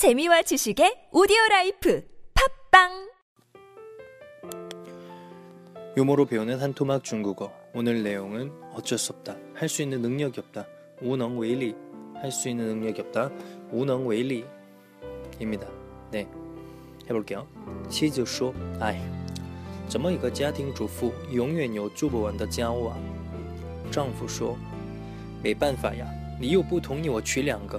재미와 지식의 오디오 라이프 팝빵 유머로 배우는 한토막 중국어. 오늘 내용은 어쩔 수 없다. 할 수 있는 능력이 없다. 우능 웨일리. 할 수 있는 능력이 없다. 우능 웨일리. 입니다. 네. 해볼게요. 妻子说：“哎，怎么一个家庭主妇永远有做不完的家务啊？”丈夫说：“没办法呀，你又不同意我娶两个。”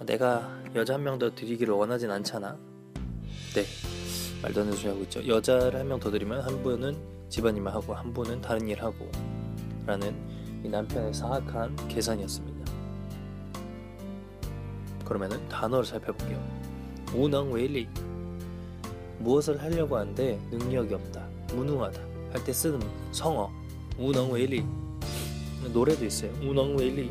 내가 여자 한 명 더 드리기를 원하진 않잖아. 네. 말도 안 되는 소리 하고 있죠. 여자를 한 명 더 드리면 한 분은 집안일만 하고 한 분은 다른 일 하고 라는 이 남편의 사악한 계산이었습니다. 그러면은 단어를 살펴볼게요. 웨일리 무엇을 하려고 하는데 능력이 없다. 무능하다. 할 때 쓰는 성어 웨일리 노래도 있어요. 우능 웨일리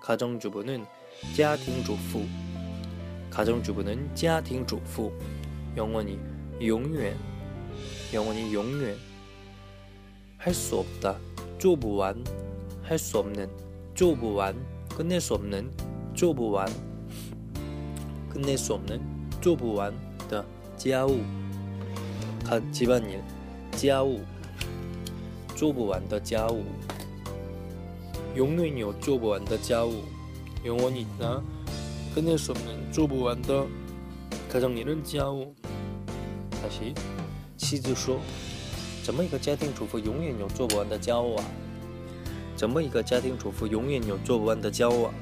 가정주부는家庭主妇 가정주부는 家庭主妇 영원히 영원 영원히 영원 할 수 없다 做不完 할 수 없는 做不完 끝낼 수 없는 做不完 끝낼 수 없는 做不完的家务 가, 집안일 家务做不完的家务 영원히 有做不完的家务 영원히 있다 끝낼 수 없는 쪼부완더 가정일은 지하우 다시 치즈说 怎么一个家庭主妇永远有做不完的家务啊怎么一个家庭主妇永远有做不完的家务啊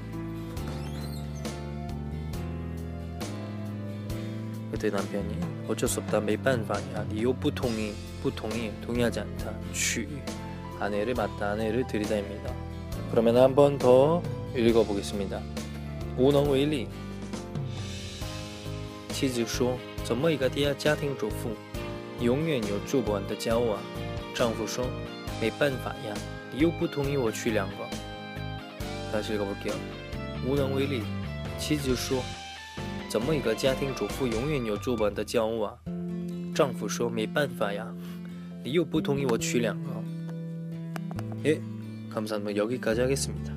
그때 남편이 어쩔 수 없다 没办法呀 你又不同意 不同意 동의하지 않다 娶 아내를 맞다 아내를 들이다입니다 그러면 한 번 더 읽어보겠습니다 无能为力。妻子说：“怎么一个家家庭主妇永远有做不完的家务啊？”丈夫说：“没办法呀，你又不同意我娶两个。”다시읽어볼게요无能为力。妻子说：“怎么一个家庭主妇永远有做不完的家务啊？”丈夫说：“没办法呀，你又不同意我娶两个。”에 감사합니다 여기까지 하겠습니다